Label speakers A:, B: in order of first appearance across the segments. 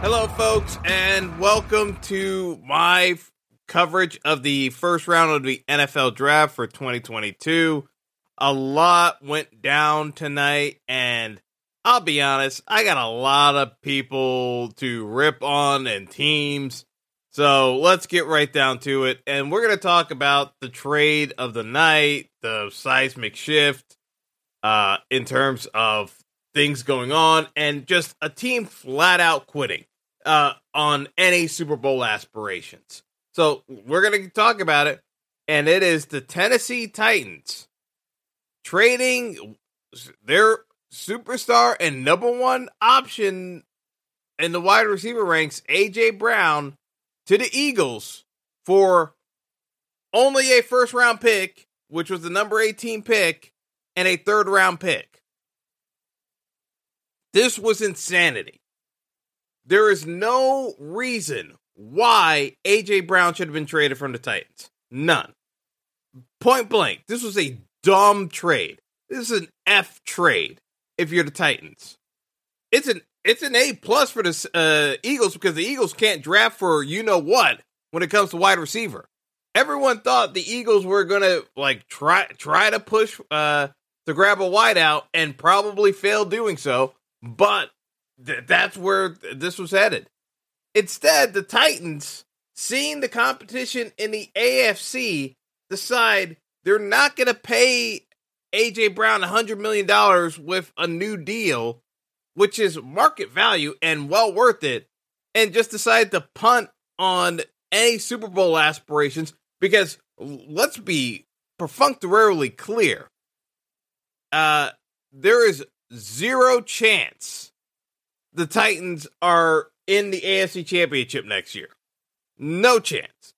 A: Hello, folks, and welcome to my f- coverage of the first round of the NFL draft for 2022. A lot went down tonight, and I'll be honest, I got a lot of people to rip on and teams. So let's get right down to it. And we're going to talk about the trade of the night, the seismic shift uh, in terms of things going on, and just a team flat out quitting uh, on any Super Bowl aspirations. So we're going to talk about it, and it is the Tennessee Titans trading their superstar and number one option in the wide receiver ranks, AJ Brown, to the Eagles for only a first round pick, which was the number 18 pick, and a third round pick. This was insanity. There is no reason why AJ Brown should have been traded from the Titans. None. Point blank. This was a dumb trade. This is an F trade if you're the Titans. It's an it's an A plus for the uh, Eagles because the Eagles can't draft for you know what when it comes to wide receiver. Everyone thought the Eagles were gonna like try try to push uh, to grab a wideout and probably fail doing so, but th- that's where th- this was headed. Instead, the Titans, seeing the competition in the AFC, decide they're not going to pay AJ Brown $100 million with a new deal, which is market value and well worth it, and just decide to punt on any Super Bowl aspirations because let's be perfunctorily clear. Uh, there is zero chance the Titans are in the AFC Championship next year. No chance.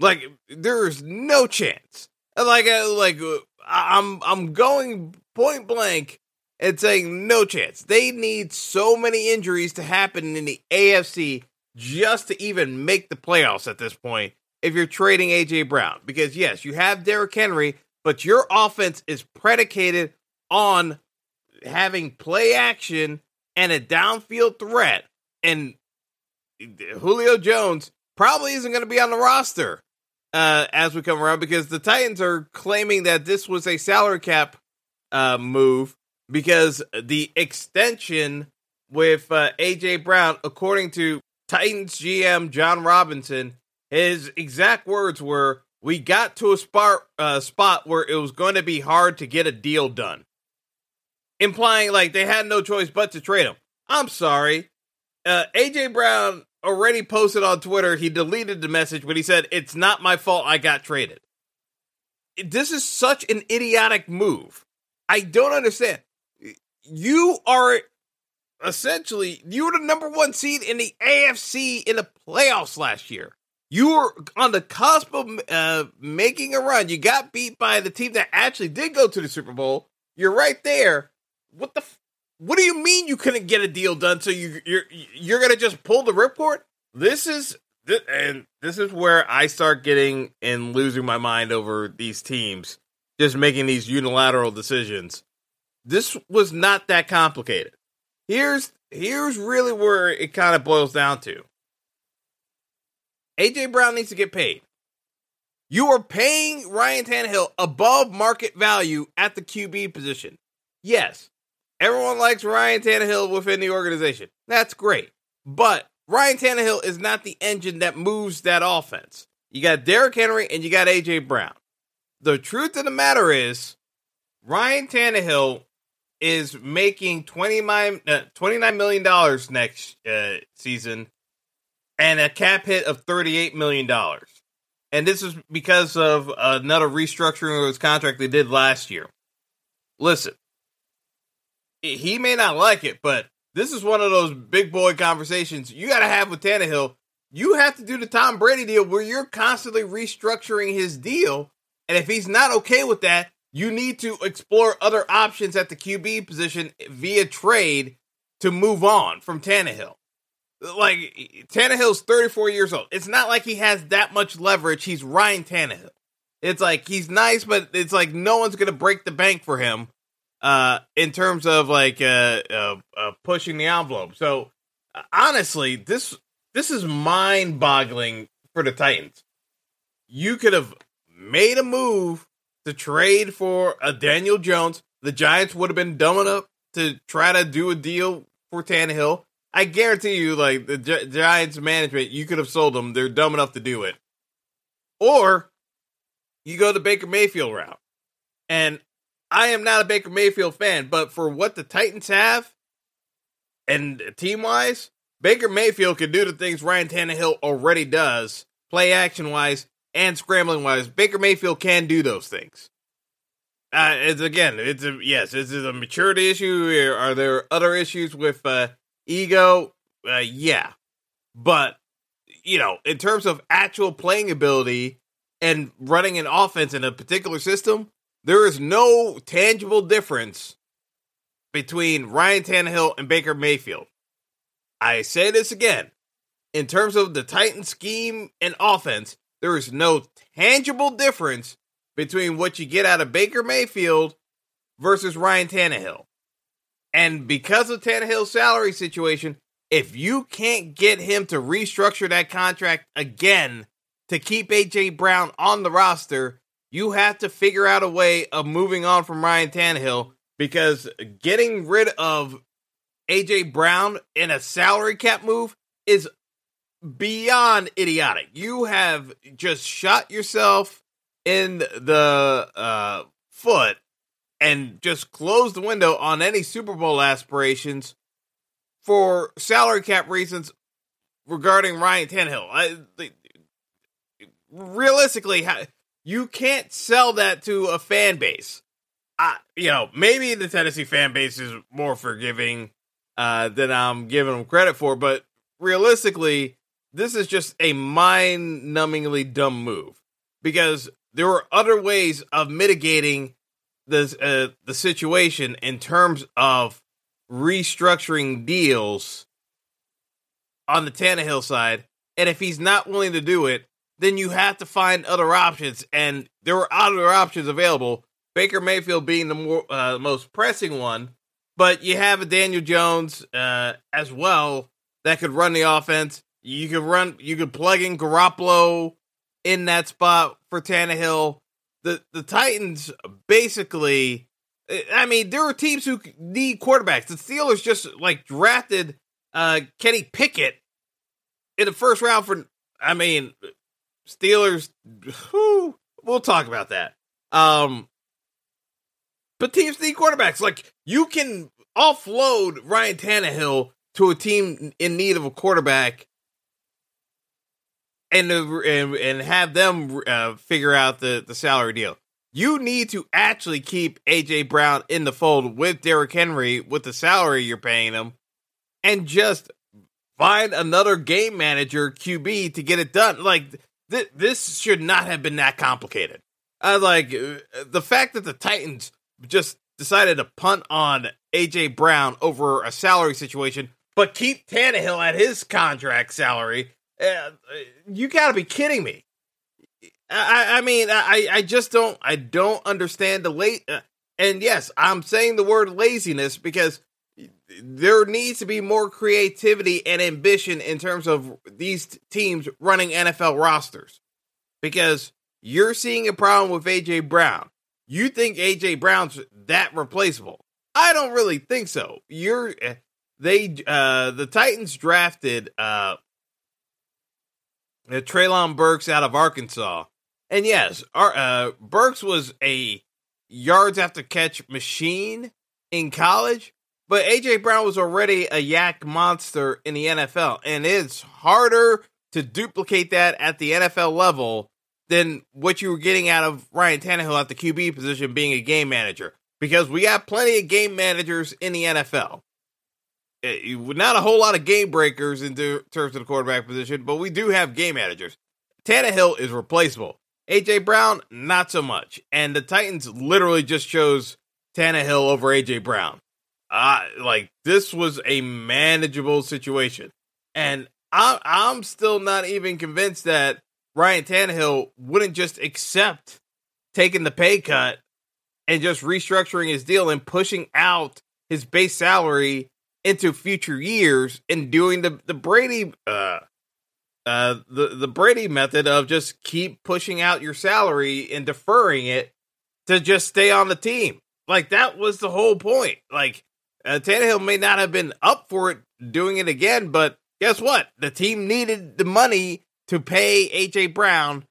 A: Like there is no chance. Like uh, like uh, I'm I'm going point blank and saying no chance. They need so many injuries to happen in the AFC just to even make the playoffs at this point. If you're trading AJ Brown, because yes, you have Derrick Henry, but your offense is predicated on having play action and a downfield threat, and Julio Jones probably isn't going to be on the roster uh, as we come around because the Titans are claiming that this was a salary cap uh, move because the extension with uh, AJ Brown, according to Titans GM Jon Robinson, his exact words were, "We got to a spot uh, spot where it was going to be hard to get a deal done." Implying like they had no choice but to trade him. I'm sorry. Uh, AJ Brown already posted on Twitter. He deleted the message, but he said, It's not my fault I got traded. This is such an idiotic move. I don't understand. You are essentially, you were the number one seed in the AFC in the playoffs last year. You were on the cusp of uh, making a run. You got beat by the team that actually did go to the Super Bowl. You're right there what the f- what do you mean you couldn't get a deal done so you you're you're to just pull the ripcord this is th- and this is where I start getting and losing my mind over these teams just making these unilateral decisions. This was not that complicated. Here's here's really where it kind of boils down to. AJ Brown needs to get paid. You are paying Ryan Tannehill above market value at the QB position. Yes, everyone likes Ryan Tannehill within the organization. That's great. But Ryan Tannehill is not the engine that moves that offense. You got Derrick Henry and you got AJ Brown. The truth of the matter is, Ryan Tannehill is making 29, uh, $29 million next uh, season and a cap hit of $38 million. And this is because of another restructuring of his contract they did last year. Listen, he may not like it, but this is one of those big boy conversations you got to have with Tannehill. You have to do the Tom Brady deal where you're constantly restructuring his deal. And if he's not okay with that, you need to explore other options at the QB position via trade to move on from Tannehill like Tannehill's 34 years old. It's not like he has that much leverage. He's Ryan Tannehill. It's like he's nice, but it's like no one's gonna break the bank for him uh, in terms of like uh, uh, uh pushing the envelope. So honestly, this this is mind boggling for the Titans. You could have made a move to trade for a Daniel Jones. The Giants would have been dumb enough to try to do a deal for Tannehill I guarantee you, like the Gi- Giants management, you could have sold them. They're dumb enough to do it. Or you go the Baker Mayfield route. And I am not a Baker Mayfield fan, but for what the Titans have and team wise, Baker Mayfield can do the things Ryan Tannehill already does, play action wise and scrambling wise. Baker Mayfield can do those things. Uh, it's again, it's a yes, is it a maturity issue? Are there other issues with uh, ego, uh, yeah. But, you know, in terms of actual playing ability and running an offense in a particular system, there is no tangible difference between Ryan Tannehill and Baker Mayfield. I say this again. In terms of the Titan scheme and offense, there is no tangible difference between what you get out of Baker Mayfield versus Ryan Tannehill. And because of Tannehill's salary situation, if you can't get him to restructure that contract again to keep AJ Brown on the roster, you have to figure out a way of moving on from Ryan Tannehill because getting rid of AJ Brown in a salary cap move is beyond idiotic. You have just shot yourself in the uh, foot and just close the window on any Super Bowl aspirations for salary cap reasons regarding Ryan Tannehill. I, realistically, you can't sell that to a fan base. I, you know, maybe the Tennessee fan base is more forgiving uh, than I'm giving them credit for, but realistically, this is just a mind-numbingly dumb move because there were other ways of mitigating the uh, the situation in terms of restructuring deals on the Tannehill side, and if he's not willing to do it, then you have to find other options, and there were other options available. Baker Mayfield being the more uh, most pressing one, but you have a Daniel Jones uh, as well that could run the offense. You could run, you could plug in Garoppolo in that spot for Tannehill the the Titans basically. I mean, there are teams who need quarterbacks. The Steelers just like drafted uh, Kenny Pickett in the first round for. I mean, Steelers. Whew, we'll talk about that. Um, but teams need quarterbacks. Like you can offload Ryan Tannehill to a team in need of a quarterback and and, and have them uh, figure out the the salary deal. You need to actually keep AJ Brown in the fold with Derrick Henry with the salary you're paying him, and just find another game manager QB to get it done. Like th- this should not have been that complicated. I like uh, the fact that the Titans just decided to punt on AJ Brown over a salary situation, but keep Tannehill at his contract salary Uh, you got to be kidding me. I, I mean, I, I just don't, I don't understand the late. Uh, and yes, I'm saying the word laziness because there needs to be more creativity and ambition in terms of these teams running NFL rosters. Because you're seeing a problem with AJ Brown. You think AJ Brown's that replaceable? I don't really think so. You're eh, they uh the Titans drafted uh Treylon Burks out of Arkansas. And yes, our, uh Burks was a yards after catch machine in college, but AJ Brown was already a YAC monster in the NFL, and it's harder to duplicate that at the NFL level than what you were getting out of Ryan Tannehill at the QB position being a game manager. Because we got plenty of game managers in the NFL. Eh, not a whole lot of game breakers in terms of the quarterback position, but we do have game managers. Tannehill is replaceable. AJ Brown, not so much. And the Titans literally just chose Tannehill over AJ Brown. Uh, like this was a manageable situation. And I, I'm still not even convinced that Ryan Tannehill wouldn't just accept taking the pay cut and just restructuring his deal and pushing out his base salary into future years and doing the the Brady uh uh the the Brady method of just keep pushing out your salary and deferring it to just stay on the team. Like that was the whole point. Like uh, Tannehill may not have been up for it doing it again, but guess what? The team needed the money to pay AJ Brown,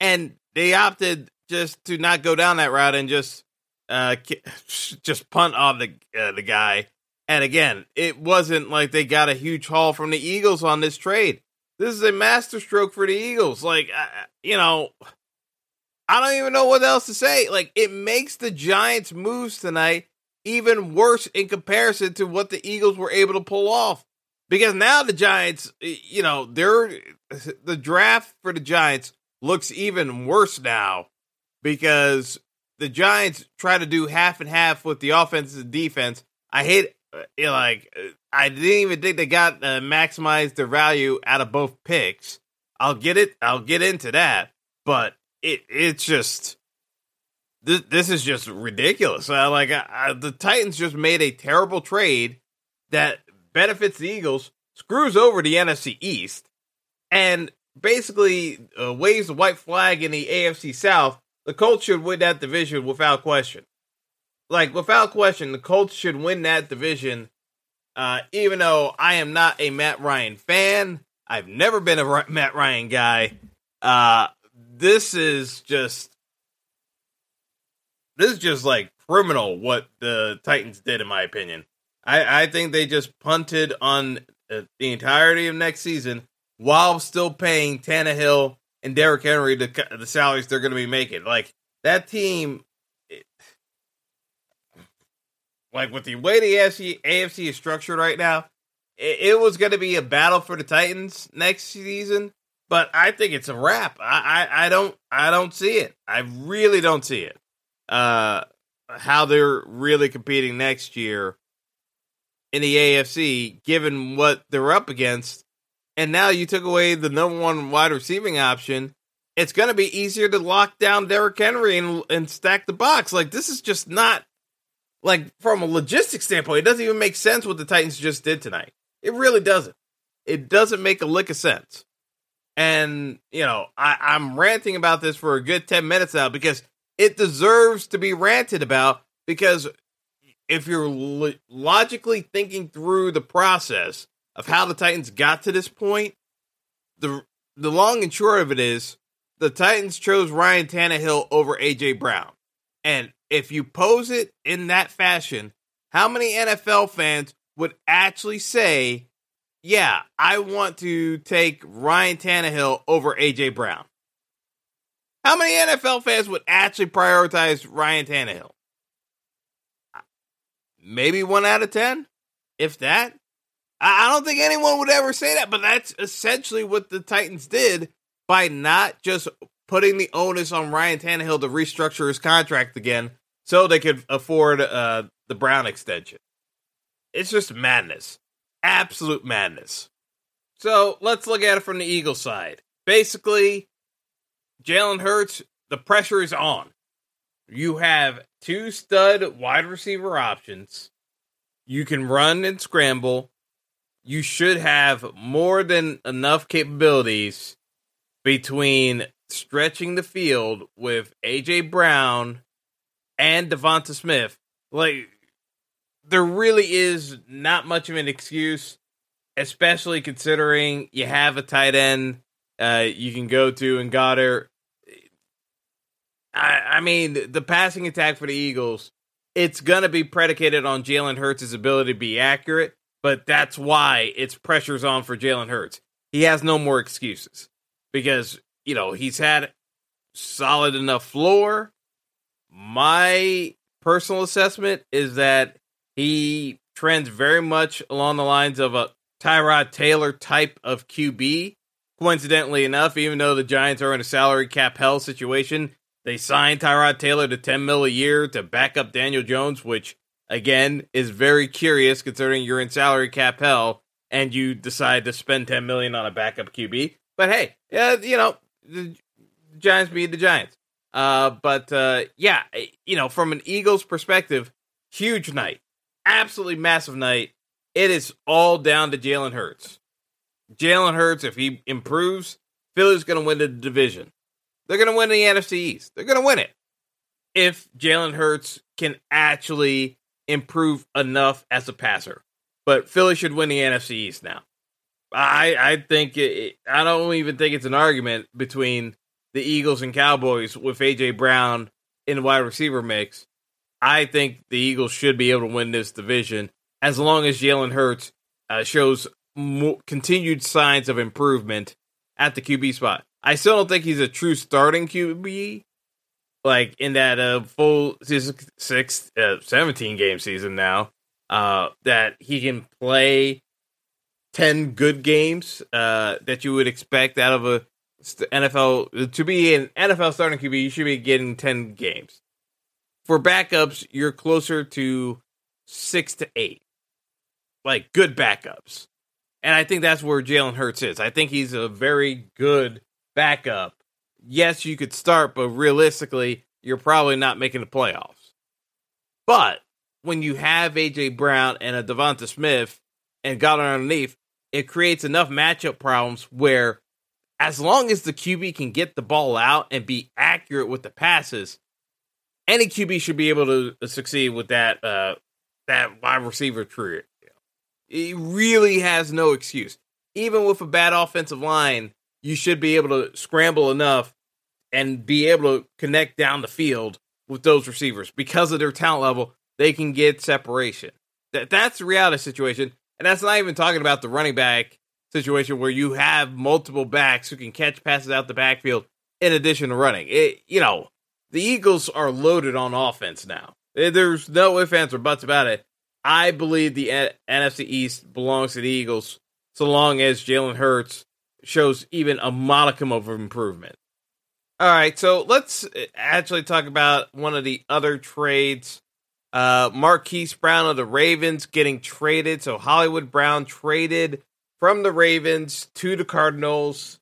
A: and they opted just to not go down that route and just uh just punt on the uh, the guy. And again, it wasn't like they got a huge haul from the Eagles on this trade. This is a masterstroke for the Eagles. Like, uh, you know, I don't even know what else to say. Like, it makes the Giants' moves tonight even worse in comparison to what the Eagles were able to pull off. Because now the Giants, you know, they're the draft for the Giants looks even worse now because the Giants try to do half and half with the offense and defense. I hate you know, like I didn't even think they got uh, maximized their value out of both picks. I'll get it. I'll get into that, but it it's just this this is just ridiculous. Uh, like uh, the Titans just made a terrible trade that benefits the Eagles, screws over the NFC East, and basically uh, waves the white flag in the AFC South. The Colts should win that division without question like without question, the Colts should win that division. Uh, even though I am not a Matt Ryan fan, I've never been a Matt Ryan guy. Uh, this is just this is just like criminal what the Titans did, in my opinion. I, I think they just punted on uh, the entirety of next season while still paying Tannehill and Derrick Henry the the salaries they're going to be making. Like that team like with the way the AFC, AFC is structured right now, it, it was going to be a battle for the Titans next season. But I think it's a wrap. I, I, I don't I don't see it. I really don't see it. Uh, how they're really competing next year in the AFC, given what they're up against. And now you took away the number one wide receiving option. It's going to be easier to lock down Derrick Henry and, and stack the box. Like, this is just not like from a logistics standpoint, it doesn't even make sense what the Titans just did tonight. It really doesn't. It doesn't make a lick of sense. And you know, I, I'm ranting about this for a good ten minutes now because it deserves to be ranted about. Because if you're lo- logically thinking through the process of how the Titans got to this point, the the long and short of it is the Titans chose Ryan Tannehill over AJ Brown. And if you pose it in that fashion, how many NFL fans would actually say, yeah, I want to take Ryan Tannehill over AJ Brown? How many NFL fans would actually prioritize Ryan Tannehill? Maybe one out of 10, if that. I don't think anyone would ever say that, but that's essentially what the Titans did by not just putting the onus on Ryan Tannehill to restructure his contract again so they could afford uh, the Brown extension. It's just madness, absolute madness. So let's look at it from the Eagles side. Basically, Jalen Hurts, the pressure is on. You have two stud wide receiver options. You can run and scramble. You should have more than enough capabilities between stretching the field with AJ Brown and Devonta Smith. Like there really is not much of an excuse, especially considering you have a tight end uh, you can go to and Goedert. I, I mean, the passing attack for the Eagles, it's going to be predicated on Jalen Hurts' ability to be accurate, but that's why it's pressures on for Jalen Hurts. He has no more excuses because, you know, he's had solid enough floor. My personal assessment is that he trends very much along the lines of a Tyrod Taylor type of QB. Coincidentally enough, even though the Giants are in a salary cap hell situation, they signed Tyrod Taylor to 10 mil a year to back up Daniel Jones, which again is very curious considering you're in salary cap hell and you decide to spend 10 million on a backup QB. But hey, yeah, you know, the Giants beat the Giants. Uh, but uh, yeah, you know, from an Eagles perspective, huge night, absolutely massive night. It is all down to Jalen Hurts. Jalen Hurts, if he improves, Philly's going to win the division. They're going to win the NFC East. They're going to win it if Jalen Hurts can actually improve enough as a passer. But Philly should win the NFC East now. I I think it, I don't even think it's an argument between the Eagles and Cowboys with AJ Brown in the wide receiver mix. I think the Eagles should be able to win this division as long as Jalen Hurts uh, shows continued signs of improvement at the QB spot. I still don't think he's a true starting QB, like in that uh, full six, uh, 17 game season now. Uh, that he can play 10 good games uh, that you would expect out of a NFL to be an NFL starting QB, you should be getting 10 games. For backups, you're closer to 6 to 8. Like good backups. And I think that's where Jalen Hurts is. I think he's a very good backup. Yes, you could start, but realistically, you're probably not making the playoffs. But when you have AJ Brown and a Devonta Smith and got underneath, it creates enough matchup problems where as long as the QB can get the ball out and be accurate with the passes, any QB should be able to succeed with that uh, that wide receiver trio. He really has no excuse. Even with a bad offensive line, you should be able to scramble enough and be able to connect down the field with those receivers because of their talent level. They can get separation. That that's the reality situation, and that's not even talking about the running back situation where you have multiple backs who can catch passes out the backfield in addition to running. It, you know, the Eagles are loaded on offense now. There's no ifs, ands, or buts about it. I believe the NFC East belongs to the Eagles so long as Jalen Hurts shows even a modicum of improvement. All right, so let's actually talk about one of the other trades. Uh, Marquise Brown of the Ravens getting traded. So Hollywood Brown traded from the Ravens to the Cardinals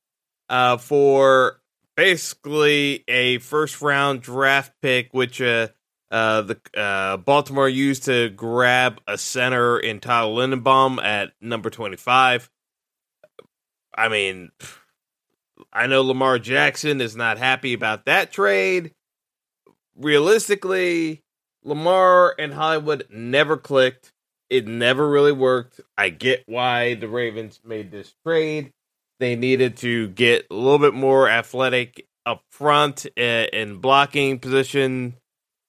A: uh, for basically a first round draft pick, which uh, uh, the uh, Baltimore used to grab a center in Tyler Linderbaum at number 25. I mean, I know Lamar Jackson is not happy about that trade. Realistically, Lamar and Hollywood never clicked. It never really worked. I get why the Ravens made this trade. They needed to get a little bit more athletic up front in blocking position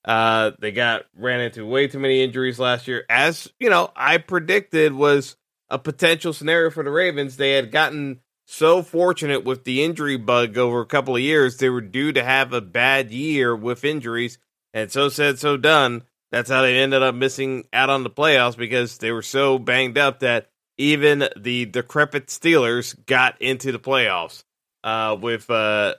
A: uh, they got ran into way too many injuries last year, as you know, I predicted was a potential scenario for the Ravens. They had gotten so fortunate with the injury bug over a couple of years, they were due to have a bad year with injuries, and so said, so done. That's how they ended up missing out on the playoffs because they were so banged up that even the decrepit Steelers got into the playoffs uh, with uh,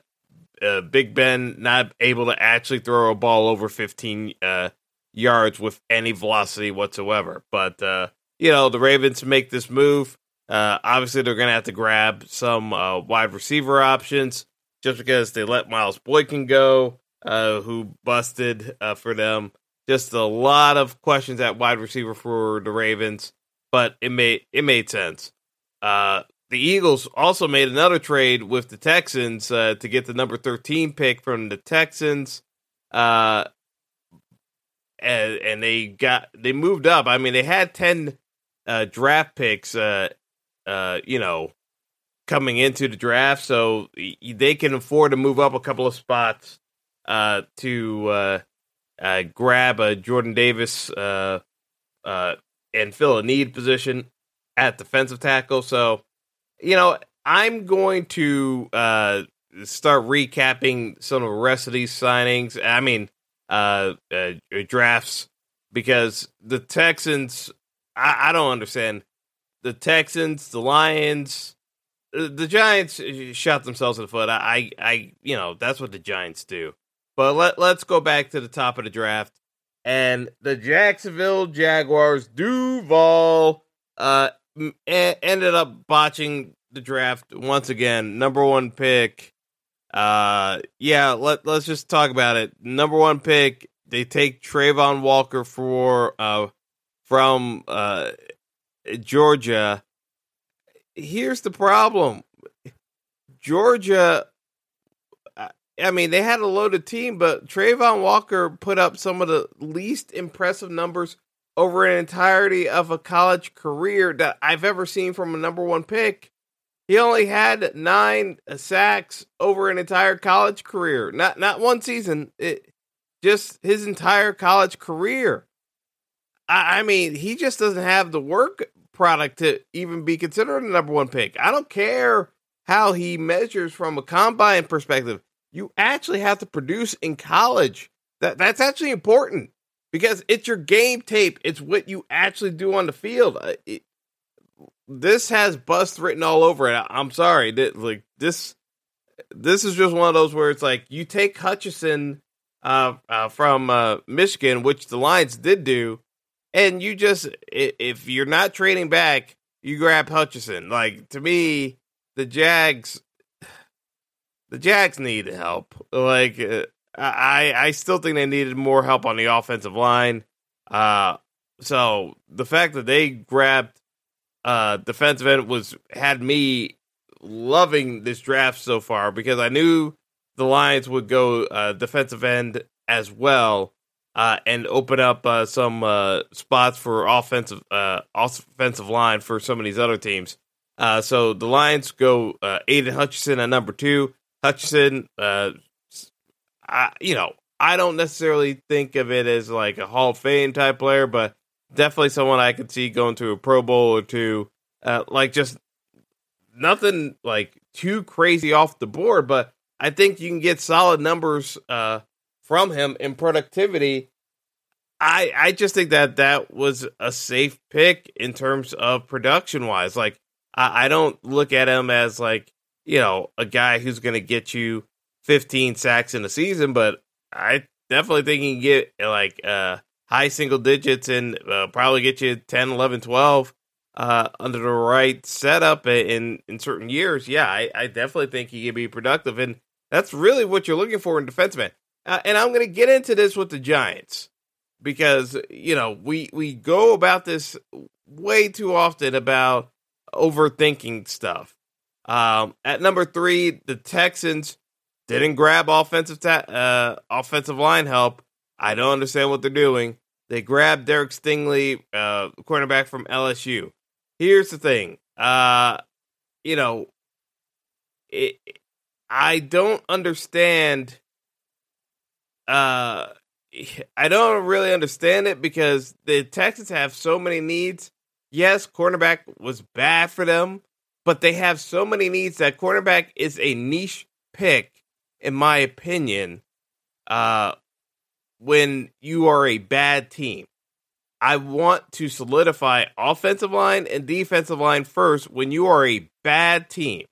A: uh, Big Ben not able to actually throw a ball over 15 uh, yards with any velocity whatsoever. But uh, you know, the Ravens make this move. Uh, obviously, they're going to have to grab some uh, wide receiver options just because they let Miles Boykin go, uh, who busted uh, for them. Just a lot of questions at wide receiver for the Ravens, but it made it made sense. Uh, the Eagles also made another trade with the Texans uh, to get the number thirteen pick from the Texans, and, and they got they moved up. I mean, they had ten uh, draft picks, uh, uh, you know, coming into the draft, so they can afford to move up a couple of spots uh, to uh, uh, grab a Jordan Davis uh, uh, and fill a need position at defensive tackle. So, you know, I'm going to uh, start recapping some of the rest of these signings. I mean, uh, uh, drafts because the Texans, I, I don't understand. The Texans, the Lions, uh, the Giants shot themselves in the foot. I, I, you know, that's what the Giants do. But let let's go back to the top of the draft and the Jacksonville Jaguars. Duval uh ended up botching the draft once again. Number one pick. Uh, yeah. Let let's just talk about it. Number one pick. They take Travon Walker for uh from uh Georgia. Here's the problem. Georgia I mean, they had a loaded team, but Travon Walker put up some of the least impressive numbers over an entirety of a college career that I've ever seen from a number one pick. He only had nine sacks over an entire college career, not not one season. It, just his entire college career. I, I mean, he just doesn't have the work product to even be considered a number one pick. I don't care how he measures from a combine perspective you actually have to produce in college. That that's actually important because it's your game tape. It's what you actually do on the field. It, this has bust written all over it. I'm sorry, like this. This is just one of those where it's like you take Hutchinson uh, uh, from uh, Michigan, which the Lions did do, and you just if you're not trading back, you grab Hutchinson. Like to me, the Jags the Jags need help. Like uh, I, I still think they needed more help on the offensive line. Uh, so the fact that they grabbed uh defensive end was had me loving this draft so far because I knew the Lions would go uh, defensive end as well. Uh, and open up uh, some uh, spots for offensive uh, offensive line for some of these other teams. Uh, so the Lions go uh, Aidan Hutchinson at number two. Hutchinson, uh, I, you know, I don't necessarily think of it as like a Hall of Fame type player, but definitely someone I could see going to a Pro Bowl or two. Uh, like just nothing like too crazy off the board, but I think you can get solid numbers uh, from him in productivity. I I just think that that was a safe pick in terms of production wise. Like I, I don't look at him as like you know, a guy who's going to get you 15 sacks in a season, but I definitely think he can get like uh, high single digits and uh, probably get you 10, 11, 12 uh, under the right setup in in certain years. Yeah, I, I definitely think he can be productive, and that's really what you're looking for in defenseman. Uh, and I'm going to get into this with the Giants because you know we we go about this way too often about overthinking stuff. Um, at number three, the Texans didn't grab offensive ta- uh, offensive line help. I don't understand what they're doing. They grabbed Derek Stingley, uh, cornerback from LSU. Here's the thing, uh, you know, it, I don't understand. Uh, I don't really understand it because the Texans have so many needs. Yes, cornerback was bad for them but they have so many needs that cornerback is a niche pick, in my opinion. Uh, when you are a bad team, I want to solidify offensive line and defensive line first. When you are a bad team,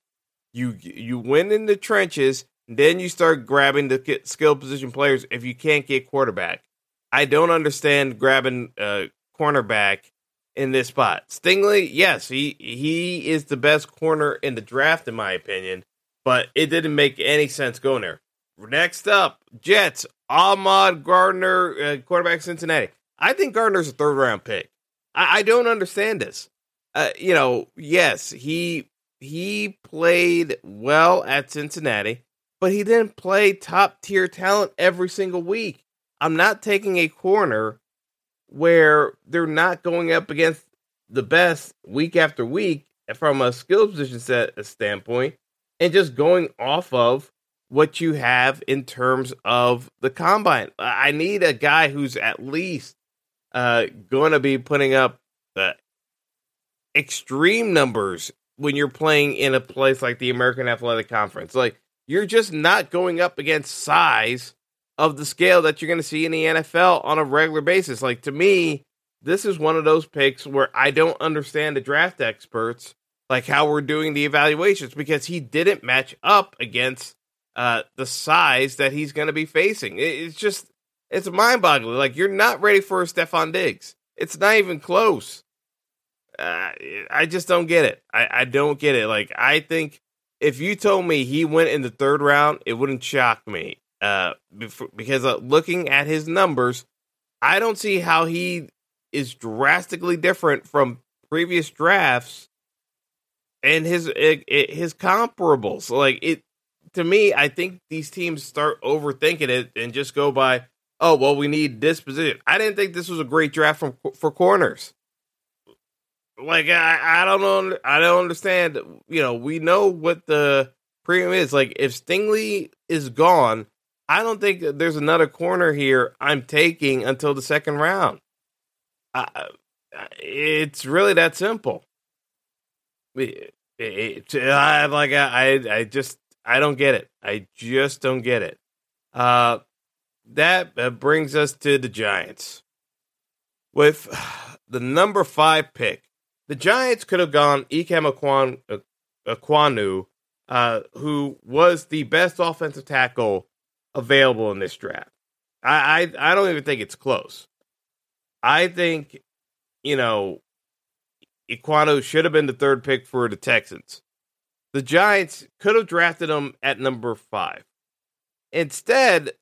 A: you you win in the trenches, then you start grabbing the skill position players. If you can't get quarterback, I don't understand grabbing uh, cornerback in this spot. Stingley, yes, he he is the best corner in the draft in my opinion, but it didn't make any sense going there. Next up, Jets, Ahmad Gardner, uh, quarterback Cincinnati. I think Gardner's a third round pick. I, I don't understand this. Uh, you know, yes, he he played well at Cincinnati, but he didn't play top tier talent every single week. I'm not taking a corner where they're not going up against the best week after week from a skill position set standpoint and just going off of what you have in terms of the combine. I need a guy who's at least uh, going to be putting up uh, extreme numbers when you're playing in a place like the American Athletic Conference. Like you're just not going up against size of the scale that you're going to see in the NFL on a regular basis. Like to me, this is one of those picks where I don't understand the draft experts, like how we're doing the evaluations, because he didn't match up against uh, the size that he's going to be facing. It's just, it's mind boggling. Like you're not ready for a Stefon Diggs. It's not even close. Uh, I just don't get it. I, I don't get it. Like I think if you told me he went in the third round, it wouldn't shock me. Uh, because uh, looking at his numbers, I don't see how he is drastically different from previous drafts and his it, it, his comparables. Like it to me, I think these teams start overthinking it and just go by, oh well, we need this position. I didn't think this was a great draft from for corners. Like I, I don't know, I don't understand. You know, we know what the premium is. Like if Stingley is gone, I don't think there's another corner here I'm taking until the second round. I, it's really that simple. It, it, I, like I, I just I don't get it. I just don't get it. Uh, that uh, brings us to the Giants with the number five pick. The Giants could have gone Ikem Aquan, Ekwonu, uh, who was the best offensive tackle available in this draft. I, I, I don't even think it's close. I think, you know, Ekwonu should have been the third pick for the Texans. The Giants could have drafted him at number five. Instead,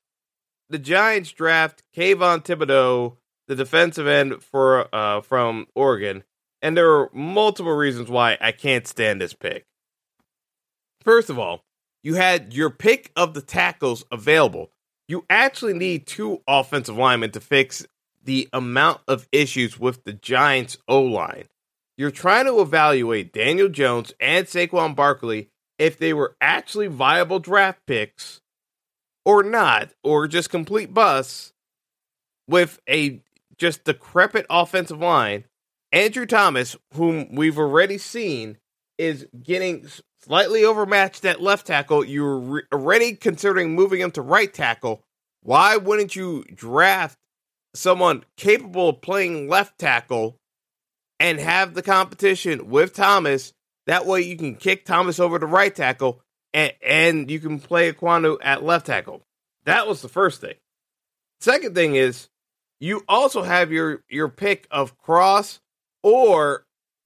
A: the Giants draft Kayvon Thibodeaux, the defensive end for uh, from Oregon, and there are multiple reasons why I can't stand this pick. First of all, you had your pick of the tackles available. You actually need two offensive linemen to fix the amount of issues with the Giants' O line. You're trying to evaluate Daniel Jones and Saquon Barkley if they were actually viable draft picks or not, or just complete busts with a just decrepit offensive line. Andrew Thomas, whom we've already seen, is getting slightly overmatched at left tackle. You're re- already considering moving him to right tackle. Why wouldn't you draft someone capable of playing left tackle and have the competition with Thomas? That way you can kick Thomas over to right tackle and, and you can play Ekwonu at left tackle. That was the first thing. Second thing is you also have your your pick of Cross or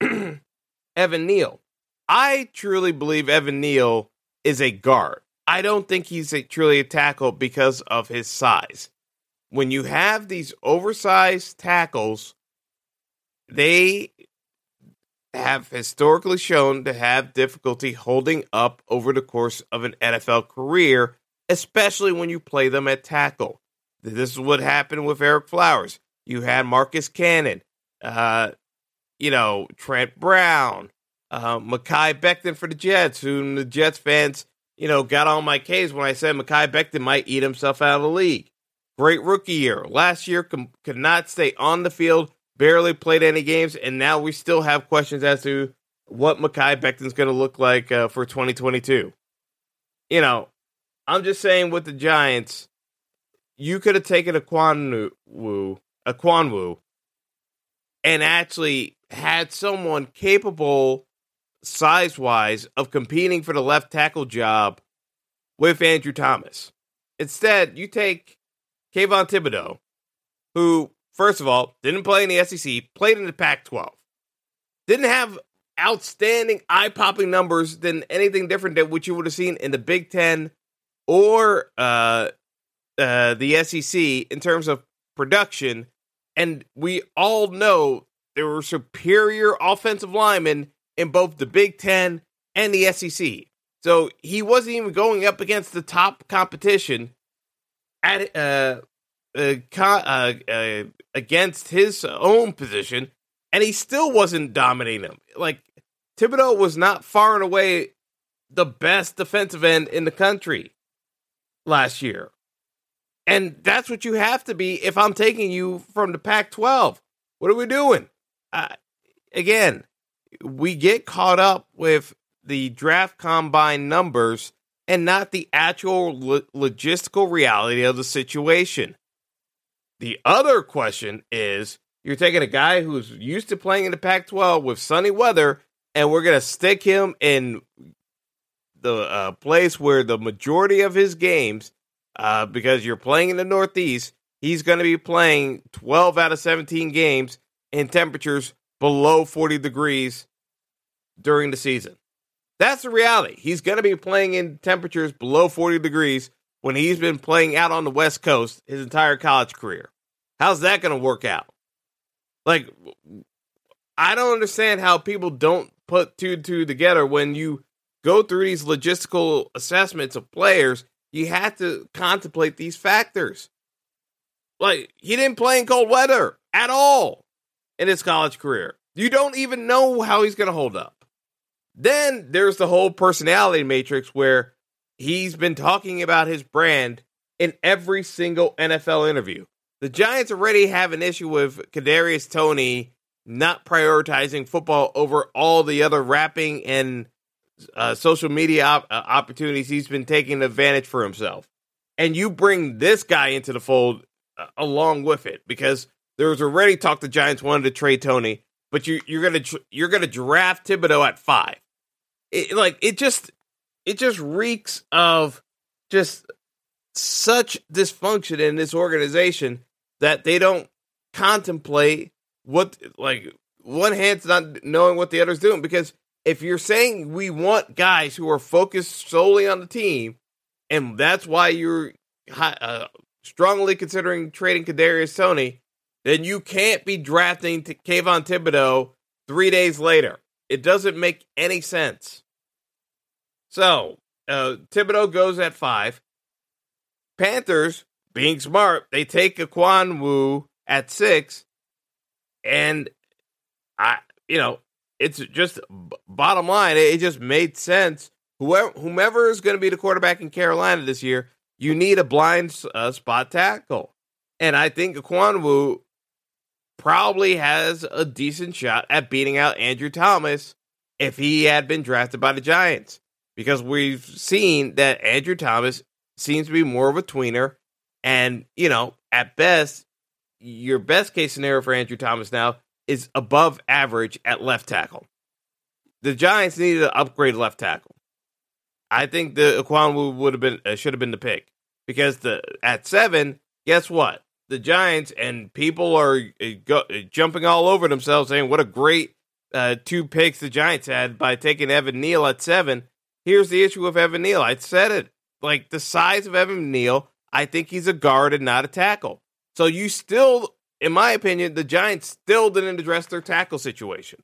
A: Evan Neal. I truly believe Evan Neal is a guard. I don't think he's a, truly a tackle because of his size. When you have these oversized tackles, they have historically shown to have difficulty holding up over the course of an NFL career, especially when you play them at tackle. This is what happened with Ereck Flowers. You had Marcus Cannon, uh, you know, Trent Brown, uh, Mekhi Becton for the Jets, whom the Jets fans, you know, got on my case when I said Mekhi Becton might eat himself out of the league. Great rookie year. Last year com- could not stay on the field, barely played any games, and now we still have questions as to what Mekhi Becton's going to look like uh, for 2022. You know, I'm just saying with the Giants, you could have taken Ekwonu, a Kwanwu, and actually had someone capable size wise of competing for the left tackle job with Andrew Thomas. Instead, you take Kayvon Thibodeaux, who, first of all, didn't play in the SEC, played in the Pac 12. didn't have outstanding eye popping numbers than anything different than what you would have seen in the Big Ten or uh, uh, the SEC in terms of production. And we all know there were superior offensive linemen in both the Big Ten and the SEC. So he wasn't even going up against the top competition at uh, uh, uh, uh, against his own position, and he still wasn't dominating them. Like Thibodeaux was not far and away the best defensive end in the country last year. And that's what you have to be if I'm taking you from the Pac 12. What are we doing? Again, we get caught up with the draft combine numbers and not the actual lo- logistical reality of the situation. The other question is you're taking a guy who's used to playing in the Pac 12 with sunny weather, and we're going to stick him in the uh, place where the majority of his games, uh, because you're playing in the Northeast, he's going to be playing 12 out of 17 games in temperatures below 40 degrees during the season. That's the reality. He's going to be playing in temperatures below 40 degrees when he's been playing out on the West Coast his entire college career. How's that going to work out? Like, I don't understand how people don't put two and two together when you go through these logistical assessments of players. You have to contemplate these factors. Like, he didn't play in cold weather at all in his college career. You don't even know how he's going to hold up. Then there's the whole personality matrix where he's been talking about his brand in every single NFL interview. The Giants already have an issue with Kadarius Toney not prioritizing football over all the other rapping and uh, social media op- uh, opportunities he's been taking advantage for himself. And you bring this guy into the fold uh, along with it because there was already talk the Giants wanted to trade Toney, but you, you're gonna you're gonna draft Thibodeaux at five. It, like it just it just reeks of just such dysfunction in this organization that they don't contemplate what like one hand's not knowing what the other's doing. Because if you're saying we want guys who are focused solely on the team and that's why you're uh, strongly considering trading Kadarius Toney, then you can't be drafting to Kayvon Thibodeaux three days later. It doesn't make any sense. So uh, Thibodeaux goes at five. Panthers, being smart, they take Ekwonu at six, and I, you know, it's just bottom line. It just made sense. Whoever, whomever is going to be the quarterback in Carolina this year, you need a blind uh, spot tackle, and I think Ekwonu probably has a decent shot at beating out Andrew Thomas if he had been drafted by the Giants because we've seen that Andrew Thomas seems to be more of a tweener. And, you know, at best, your best case scenario for Andrew Thomas now is above average at left tackle. The Giants needed to upgrade left tackle. I think the Ekwonu would have been uh, should have been the pick because the at seven, guess what? The Giants and people are uh, go, uh, jumping all over themselves, saying what a great uh, two picks the Giants had by taking Evan Neal at seven. Here's the issue with Evan Neal. I said it. Like the size of Evan Neal, I think he's a guard and not a tackle. So you still, in my opinion, the Giants still didn't address their tackle situation.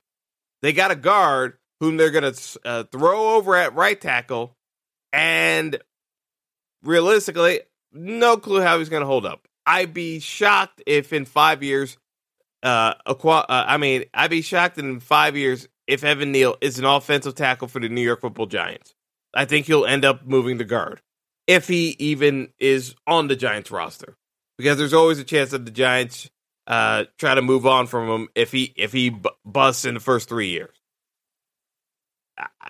A: They got a guard whom they're going to uh, throw over at right tackle, and realistically, no clue how he's going to hold up. I'd be shocked if in five years, uh, uh, I mean, I'd be shocked in five years if Evan Neal is an offensive tackle for the New York Football Giants. I think he'll end up moving to guard if he even is on the Giants roster, because there's always a chance that the Giants uh, try to move on from him if he if he b- busts in the first three years.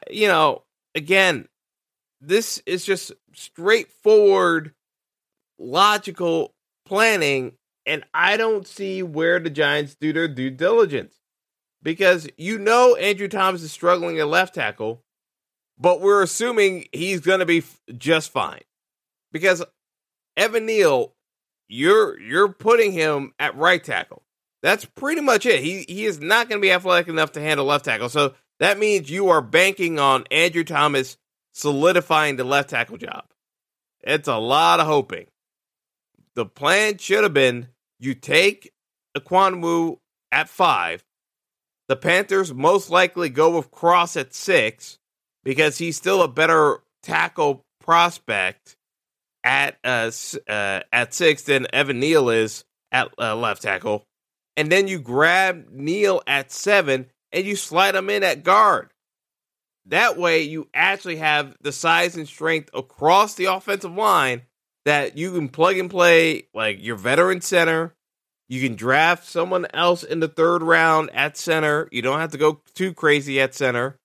A: You know, again, this is just straightforward, logical planning, and I don't see where the Giants do their due diligence because you know Andrew Thomas is struggling at left tackle, but we're assuming he's going to be f- just fine because Evan Neal, you're you're putting him at right tackle. That's pretty much it. He he is not going to be athletic enough to handle left tackle. So that means you are banking on Andrew Thomas solidifying the left tackle job. It's a lot of hoping. The plan should have been you take Ekwonu at five. The Panthers most likely go with Cross at six because he's still a better tackle prospect at uh, uh at six than Evan Neal is at uh, left tackle, and then you grab Neal at seven and you slide him in at guard. That way, you actually have the size and strength across the offensive line that you can plug and play like your veteran center. You can draft someone else in the third round at center. You don't have to go too crazy at center.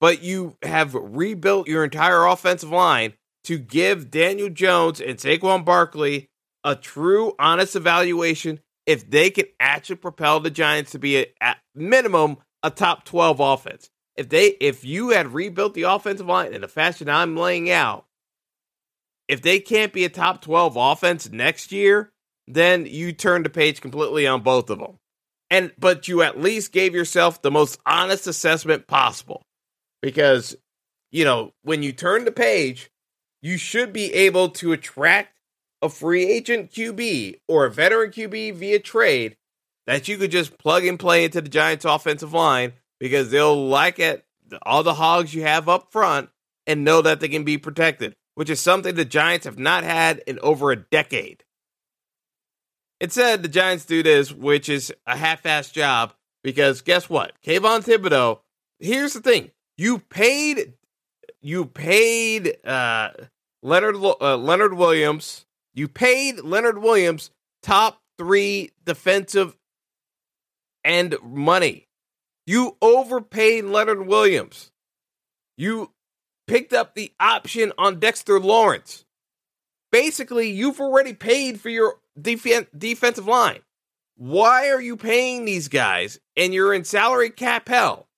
A: But you have rebuilt your entire offensive line to give Daniel Jones and Saquon Barkley a true, honest evaluation if they can actually propel the Giants to be a, at minimum a top 12 offense. If they if you had rebuilt the offensive line in the fashion I'm laying out, if they can't be a top 12 offense next year, then you turn the page completely on both of them. And but you at least gave yourself the most honest assessment possible. Because you know, when you turn the page, you should be able to attract a free agent QB or a veteran QB via trade that you could just plug and play into the Giants offensive line because they'll like it all the hogs you have up front and know that they can be protected, which is something the Giants have not had in over a decade. It said the Giants do this, which is a half-assed job because guess what? Kayvon Thibodeaux, here's the thing. You paid you paid uh, Leonard uh, Leonard Williams. You paid Leonard Williams top three defensive end money. You overpaid Leonard Williams. You picked up the option on Dexter Lawrence. Basically, you've already paid for your def- defensive line. Why are you paying these guys and you're in salary cap hell?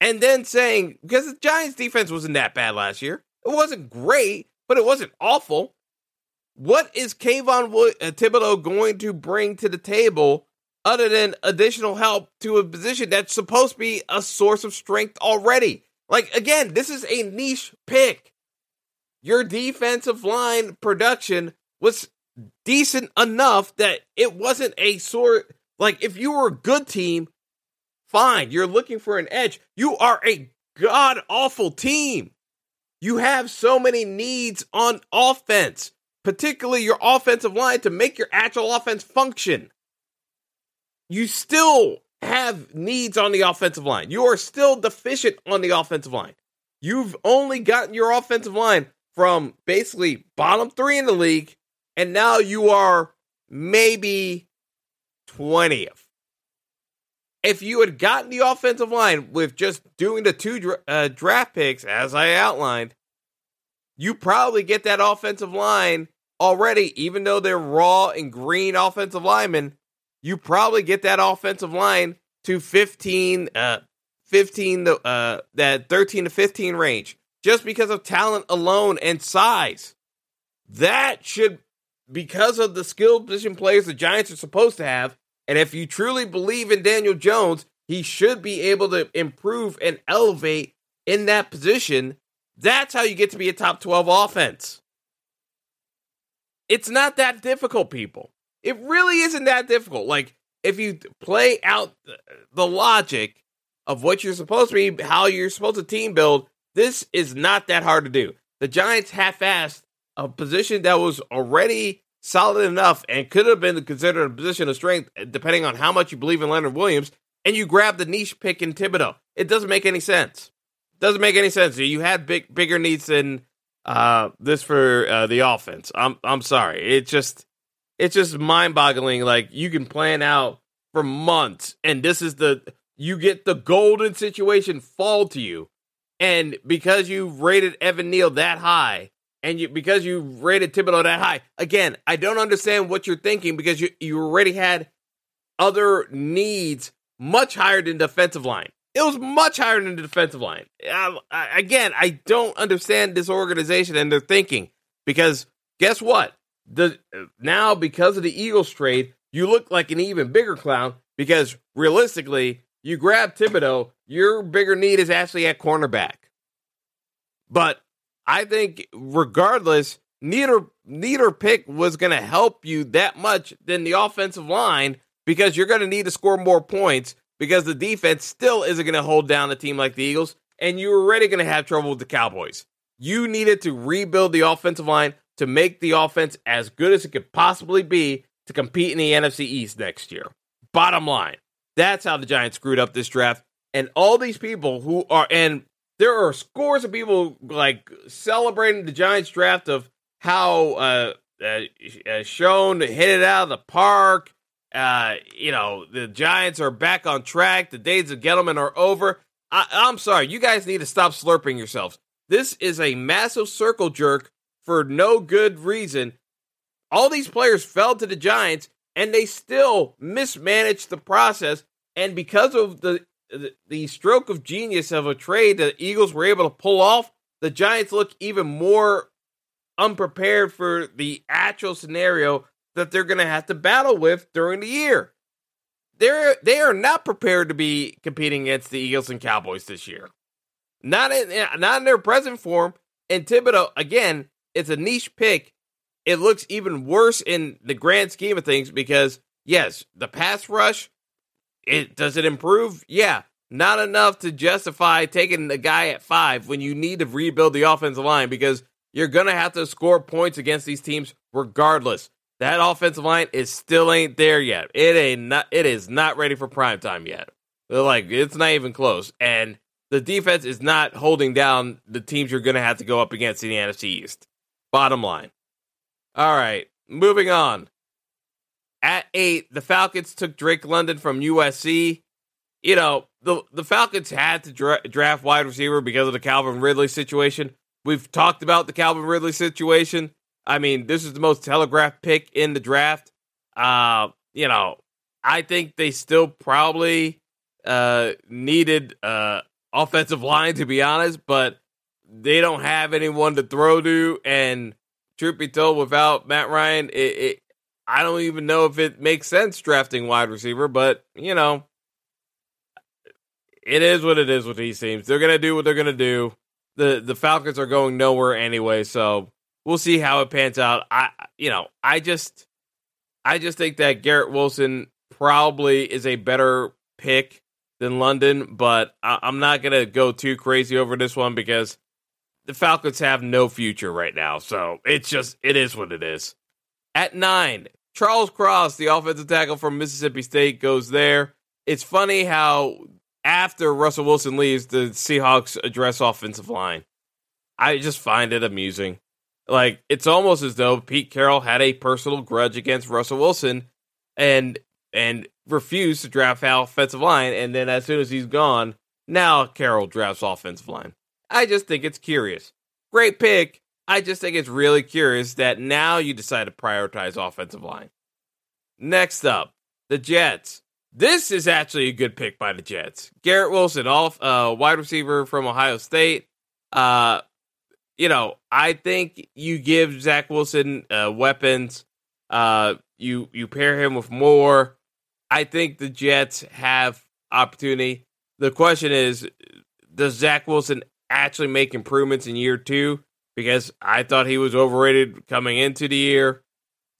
A: And then saying, because the Giants defense wasn't that bad last year. It wasn't great, but it wasn't awful. What is Kayvon uh, Thibodeaux going to bring to the table other than additional help to a position that's supposed to be a source of strength already? Like, again, this is a niche pick. Your defensive line production was decent enough that it wasn't a sort like if you were a good team, fine, you're looking for an edge. You are a god awful team. You have so many needs on offense, particularly your offensive line, to make your actual offense function. You still have needs on the offensive line. You are still deficient on the offensive line. You've only gotten your offensive line from basically bottom three in the league, and now you are maybe 20th. If you had gotten the offensive line with just doing the two uh, draft picks, as I outlined, you probably get that offensive line already, even though they're raw and green offensive linemen. You probably get that offensive line to 15, uh, 15, uh, that 13 to 15 range just because of talent alone and size. That should, because of the skilled position players the Giants are supposed to have, and if you truly believe in Daniel Jones, he should be able to improve and elevate in that position. That's how you get to be a top 12 offense. It's not that difficult, people. It really isn't that difficult. Like, if you play out the logic of what you're supposed to be, how you're supposed to team build, this is not that hard to do. The Giants half assed a position that was already solid enough and could have been considered a position of strength, depending on how much you believe in Leonard Williams, and you grab the niche pick in Thibodeaux. It doesn't make any sense. It doesn't make any sense. You had big, bigger needs than uh, this for uh, the offense. I'm, I'm sorry. It just, it's just mind boggling. Like you can plan out for months, and this is the you get the golden situation fall to you, and because you rated Evan Neal that high, and you because you rated Thibodeaux that high, again, I don't understand what you're thinking because you you already had other needs much higher than defensive line. It was much higher than the defensive line. I, I, again, I don't understand this organization and their thinking because guess what? The now because of the Eagles trade, you look like an even bigger clown because realistically, you grab Thibodeaux, your bigger need is actually at cornerback. But I think regardless, neither neither pick was going to help you that much than the offensive line because you're going to need to score more points because the defense still isn't going to hold down a team like the Eagles and you're already going to have trouble with the Cowboys. You needed to rebuild the offensive line to make the offense as good as it could possibly be to compete in the NFC East next year. Bottom line, that's how the Giants screwed up this draft. And all these people who are, and there are scores of people like celebrating the Giants draft of how uh, uh, uh Schoen hit it out of the park. Uh, you know, the Giants are back on track. The days of Gettleman are over. I, I'm sorry, you guys need to stop slurping yourselves. This is a massive circle jerk for no good reason. All these players fell to the Giants and they still mismanaged the process. And because of the, the, stroke of genius of a trade the Eagles were able to pull off, the Giants look even more unprepared for the actual scenario that they're going to have to battle with during the year. They're they are not prepared to be competing against the Eagles and Cowboys this year. Not in not in their present form. And Thibodeaux again, it's a niche pick. It looks even worse in the grand scheme of things because yes, the pass rush it does it improve? Yeah, not enough to justify taking the guy at 5 when you need to rebuild the offensive line because you're going to have to score points against these teams regardless. That offensive line is still ain't there yet. It ain't not. It is not ready for prime time yet. They're like it's not even close, and the defense is not holding down the teams you're going to have to go up against in the NFC East. Bottom line. All right, moving on. At eight, the Falcons took Drake London from USC. You know, the the Falcons had to dra- draft wide receiver because of the Calvin Ridley situation. We've talked about the Calvin Ridley situation. I mean, this is the most telegraphed pick in the draft. Uh, you know, I think they still probably uh, needed uh, offensive line to be honest, but they don't have anyone to throw to. And truth be told, without Matt Ryan, it, it I don't even know if it makes sense drafting wide receiver. But you know, it is what it is with these teams. They're gonna do what they're gonna do the the Falcons are going nowhere anyway, so we'll see how it pans out. I you know, I just I just think that Garrett Wilson probably is a better pick than London, but I, I'm not gonna go too crazy over this one because the Falcons have no future right now. So it's just it is what it is. At nine, Charles Cross, the offensive tackle from Mississippi State, goes there. It's funny how after Russell Wilson leaves, the Seahawks address offensive line. I just find it amusing. Like it's almost as though Pete Carroll had a personal grudge against Russell Wilson and and refused to draft offensive line, and then as soon as he's gone, now Carroll drafts offensive line. I just think it's curious. Great pick. I just think it's really curious that now you decide to prioritize offensive line. Next up, the Jets. This is actually a good pick by the Jets. Garrett Wilson, off uh, wide receiver from Ohio State. Uh, you know, I think you give Zach Wilson uh, weapons. Uh, you you pair him with more. I think the Jets have opportunity. The question is, does Zach Wilson actually make improvements in year two? Because I thought he was overrated coming into the year.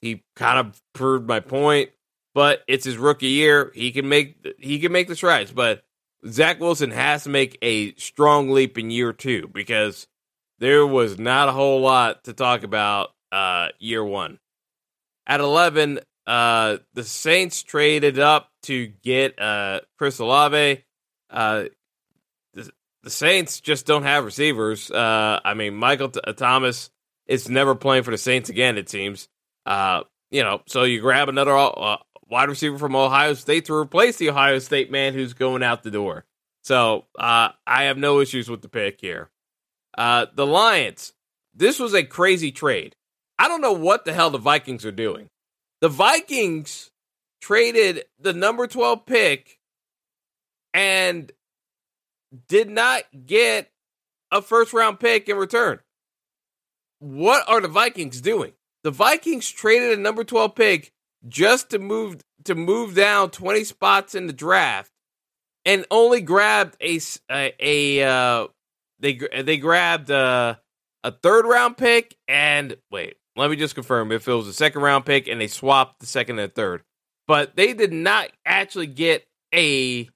A: He kind of proved my point but it's his rookie year. He can make he can make the strides, but Zach Wilson has to make a strong leap in year two because there was not a whole lot to talk about uh, year one. At eleven, uh, the Saints traded up to get uh, Chris Olave. Uh, the, Saints just don't have receivers. Uh, I mean, Michael Thomas is never playing for the Saints again. It seems. Uh, you know, so you grab another uh, wide receiver from Ohio State to replace the Ohio State man who's going out the door. So uh, I have no issues with the pick here. Uh, the Lions. This was a crazy trade. I don't know what the hell the Vikings are doing. The Vikings traded the number 12 pick and did not get a first round pick in return. What are the Vikings doing? The Vikings traded a number 12 pick just to move to move down 20 spots in the draft and only grabbed a a, a uh, they they grabbed uh, a third round pick and wait, let me just confirm if it was a second round pick and they swapped the second and third. But they did not actually get a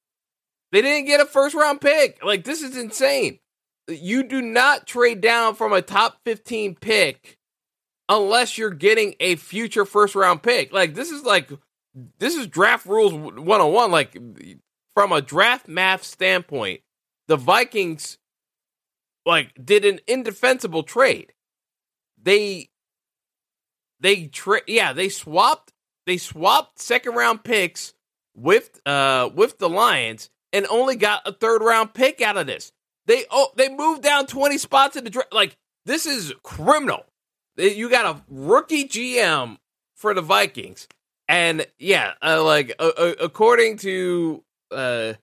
A: they didn't get a first round pick. Like this is insane. You do not trade down from a top 15 pick unless you're getting a future first round pick. Like this is like this is draft rules 101 like from a draft math standpoint, the Vikings like did an indefensible trade. They they tra- yeah, they swapped they swapped second round picks with uh with the Lions and only got a third round pick out of this. They oh they moved down 20 spots in the draft. Like this is criminal. You got a rookie GM for the Vikings. And yeah, uh, like uh, according to uh,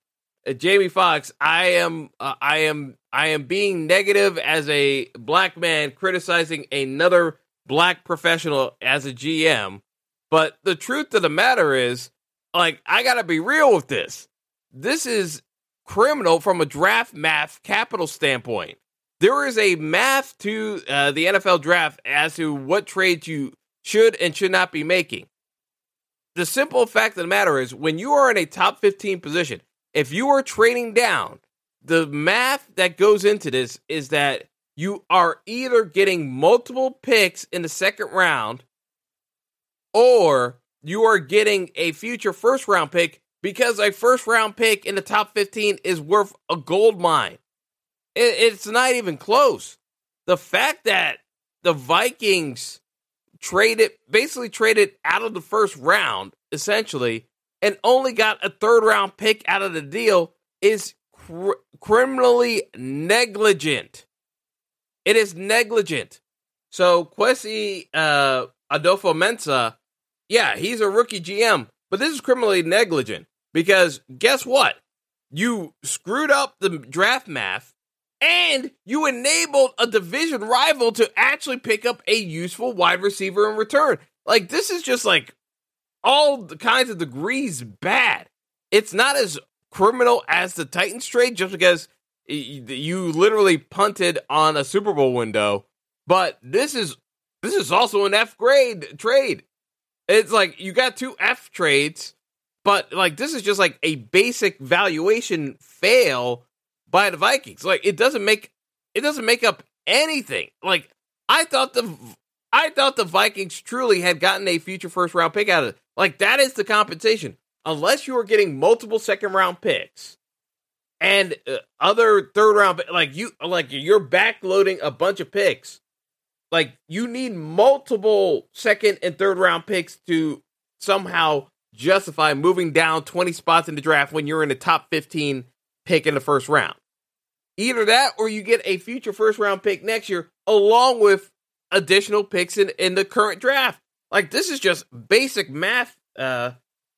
A: Jamie Fox, I am uh, I am I am being negative as a black man criticizing another black professional as a GM. But the truth of the matter is, like, I gotta be real with this. This is criminal from a draft math capital standpoint. There is a math to uh, the NFL draft as to what trades you should and should not be making the simple fact of the matter is when you are in a top 15 position, if you are trading down, the math that goes into this is that you are either getting multiple picks in the second round or you are getting a future first round pick because a first round pick in the top 15 is worth a gold mine. it's not even close. The fact that the Vikings traded basically traded out of the first round essentially and only got a third round pick out of the deal is cr- criminally negligent. It is negligent. So Kwesi uh, Adofo-Mensah, yeah, he's a rookie GM, but this is criminally negligent because guess what? You screwed up the draft math and you enabled a division rival to actually pick up a useful wide receiver in return. Like this is just like all the kinds of degrees bad. It's not as criminal as the Titans trade just because you literally punted on a Super Bowl window, but this is this is also an F grade trade. It's like you got two F trades, but like this is just like a basic valuation fail by the Vikings. Like it doesn't make it doesn't make up anything. Like I thought the I thought the Vikings truly had gotten a future first round pick out of it. Like that is the compensation. Unless you are getting multiple second round picks and uh, other third round like you like you're backloading a bunch of picks. Like you need multiple second and third round picks to somehow justify moving down 20 spots in the draft when you're in the top 15 pick in the first round. Either that or you get a future first round pick next year along with additional picks in, in the current draft. Like this is just basic math uh,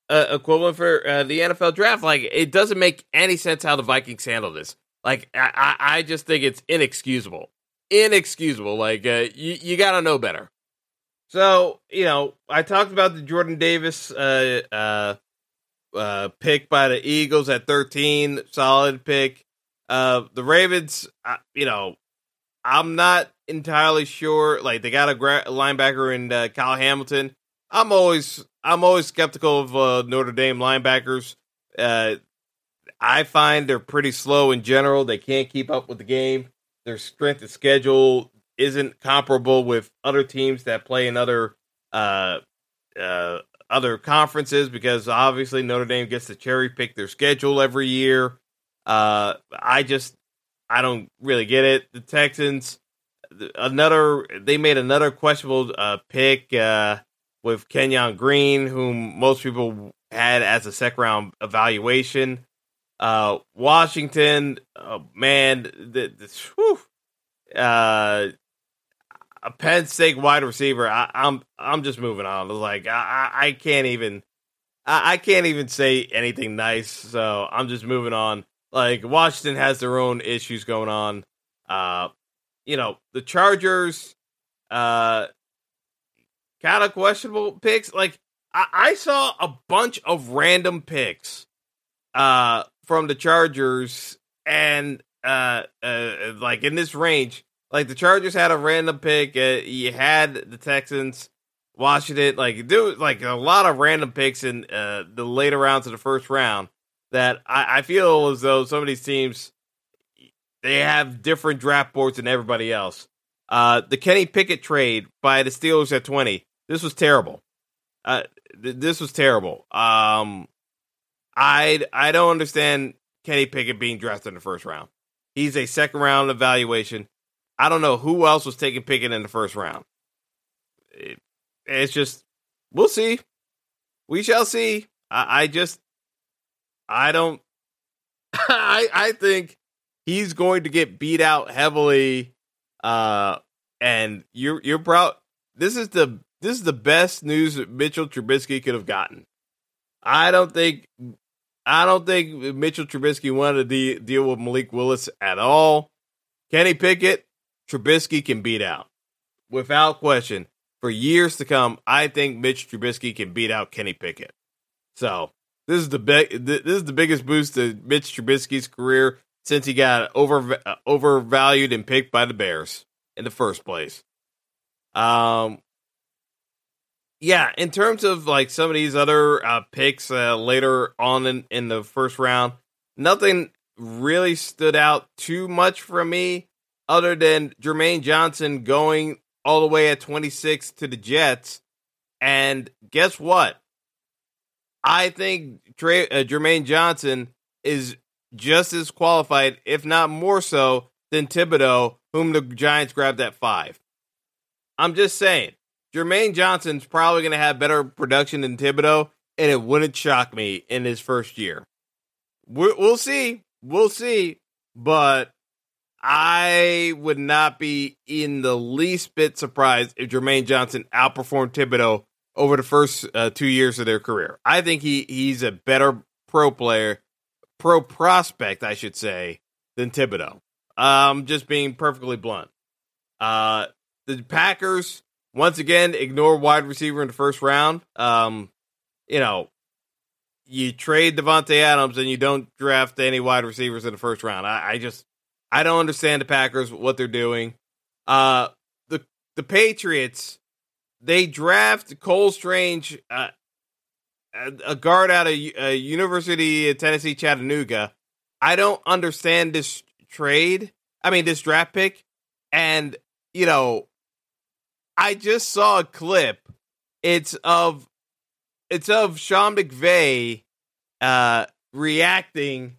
A: uh equivalent for uh, the NFL draft. Like it doesn't make any sense how the Vikings handle this. Like I, I just think it's inexcusable, inexcusable. Like uh, you, you got to know better. So you know, I talked about the Jordan Davis uh, uh, uh, pick by the Eagles at 13, solid pick. Uh, the Ravens, uh, you know, I'm not entirely sure. Like they got a gra- linebacker in uh, Kyle Hamilton. I'm always I'm always skeptical of uh, Notre Dame linebackers. Uh, I find they're pretty slow in general. They can't keep up with the game. Their strength of schedule isn't comparable with other teams that play in other uh, uh, other conferences because obviously Notre Dame gets to cherry pick their schedule every year. Uh, I just I don't really get it. The Texans, another they made another questionable uh, pick uh, with Kenyon Green, whom most people had as a second round evaluation. Uh, Washington, oh, man, the, the whew, uh, a Penn State wide receiver. I, am I'm, I'm just moving on. Like I I can't even I, I can't even say anything nice. So I'm just moving on. Like Washington has their own issues going on. Uh, you know, the Chargers, uh, kind of questionable picks. Like, I, I, saw a bunch of random picks uh, from the Chargers, and uh, uh, like in this range, like the Chargers had a random pick. Uh, you had the Texans, Washington, like do like a lot of random picks in uh, the later rounds of the first round. That I, I feel as though some of these teams they have different draft boards than everybody else. Uh, the Kenny Pickett trade by the Steelers at twenty. This was terrible. Uh, th- this was terrible. Um, I I don't understand Kenny Pickett being drafted in the first round. He's a second round evaluation. I don't know who else was taking Pickett in the first round. It, it's just we'll see. We shall see. I, I just I don't I I think he's going to get beat out heavily uh and you're you're proud this is the this is the best news that Mitchell Trubisky could have gotten. I don't think I don't think Mitchell Trubisky wanted to de- deal with Malik Willis at all. Kenny Pickett, Trubisky can beat out without question. For years to come, I think Mitch Trubisky can beat out Kenny Pickett. So this is the be- this is the biggest boost to Mitch Trubisky's career since he got over uh, overvalued and picked by the Bears in the first place. Um, yeah, in terms of like some of these other uh, picks uh, later on in, in the first round, nothing really stood out too much for me other than Jermaine Johnson going all the way at 26 to the Jets. And guess what? I think uh, Jermaine Johnson is just as qualified, if not more so, than Thibodeaux, whom the Giants grabbed at five. I'm just saying. Jermaine Johnson's probably going to have better production than Thibodeaux, and it wouldn't shock me in his first year. We'll see. We'll see. But I would not be in the least bit surprised if Jermaine Johnson outperformed Thibodeaux over the first uh, two years of their career. I think he he's a better pro player, pro prospect, I should say, than Thibodeaux. Um, just being perfectly blunt. Uh, the Packers once again, ignore wide receiver in the first round. Um, you know, you trade Davante Adams and you don't draft any wide receivers in the first round. I, I just I don't understand the Packers what they're doing. Uh, the the Patriots they draft Cole Strange, uh, a guard out of uh, University of Tennessee Chattanooga. I don't understand this trade. I mean, this draft pick, and you know, I just saw a clip. It's of it's of Sean McVay uh, reacting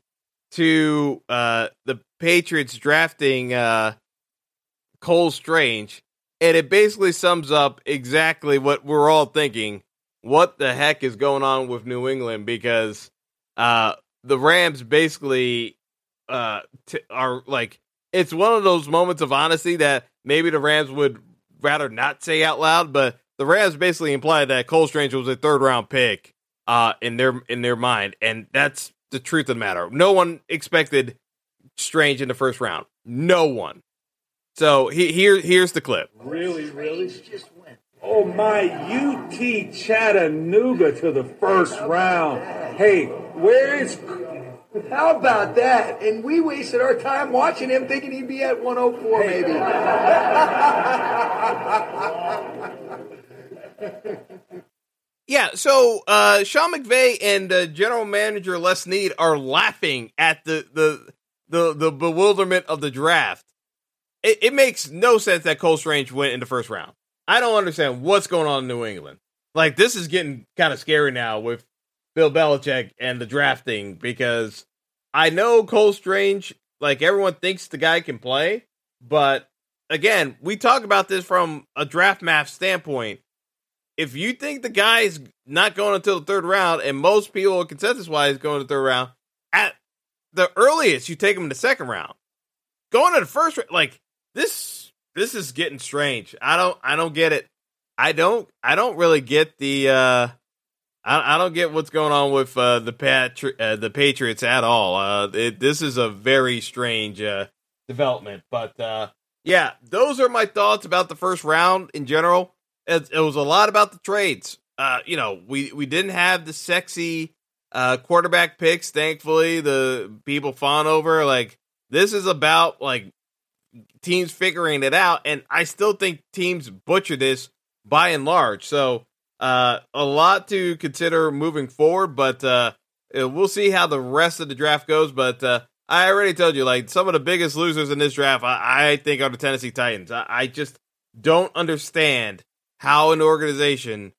A: to uh, the Patriots drafting uh, Cole Strange, and it basically sums up exactly what we're all thinking. What the heck is going on with New England? Because uh, the Rams basically uh, t- are like it's one of those moments of honesty that maybe the Rams would rather not say out loud, but the Rams basically implied that Cole Strange was a third round pick uh, in their in their mind, and that's the truth of the matter. No one expected Strange in the first round. No one. So he, here here's the clip.
B: Really, really. Just went. Oh my, UT Chattanooga to the first round. Hey, where is
C: how about that? And we wasted our time watching him thinking he'd be at 104 maybe.
A: yeah, so uh, Sean McVay and uh, general manager Les Snead are laughing at the, the the the bewilderment of the draft. It, it makes no sense that Cole Strange went in the first round. I don't understand what's going on in New England. Like this is getting kind of scary now with Bill Belichick and the drafting because I know Cole Strange, like everyone thinks the guy can play, but again, we talk about this from a draft math standpoint. If you think the guy is not going until the third round, and most people consensus wise going to the third round, at the earliest you take him in the second round. Going to the first round, like this this is getting strange. I don't I don't get it. I don't I don't really get the uh I, I don't get what's going on with uh, the Patri- uh, the Patriots at all. Uh, it, this is a very strange uh, development, but uh, yeah, those are my thoughts about the first round in general. It, it was a lot about the trades. uh, you know, we we didn't have the sexy uh, quarterback picks. Thankfully, the people fawn over. Like this is about like teams figuring it out, and I still think teams butcher this by and large. So uh, a lot to consider moving forward, but uh, we'll see how the rest of the draft goes. But uh, I already told you, like some of the biggest losers in this draft, I, I think are the Tennessee Titans. I, I just don't understand how an organization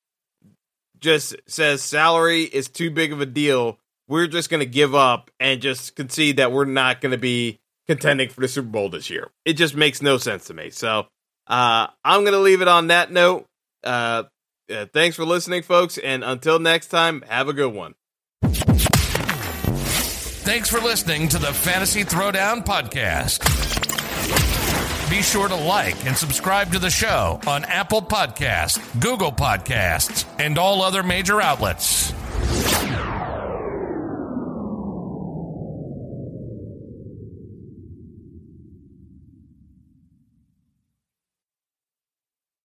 A: just says salary is too big of a deal. We're just going to give up and just concede that we're not going to be contending for the Super Bowl this year. It just makes no sense to me. So uh, I'm going to leave it on that note. Uh, uh, thanks for listening, folks. And until next time, have a good one.
D: Thanks for listening to the Fantasy Throwdown Podcast. Be sure to like and subscribe to the show on Apple Podcasts, Google Podcasts, and all other major outlets.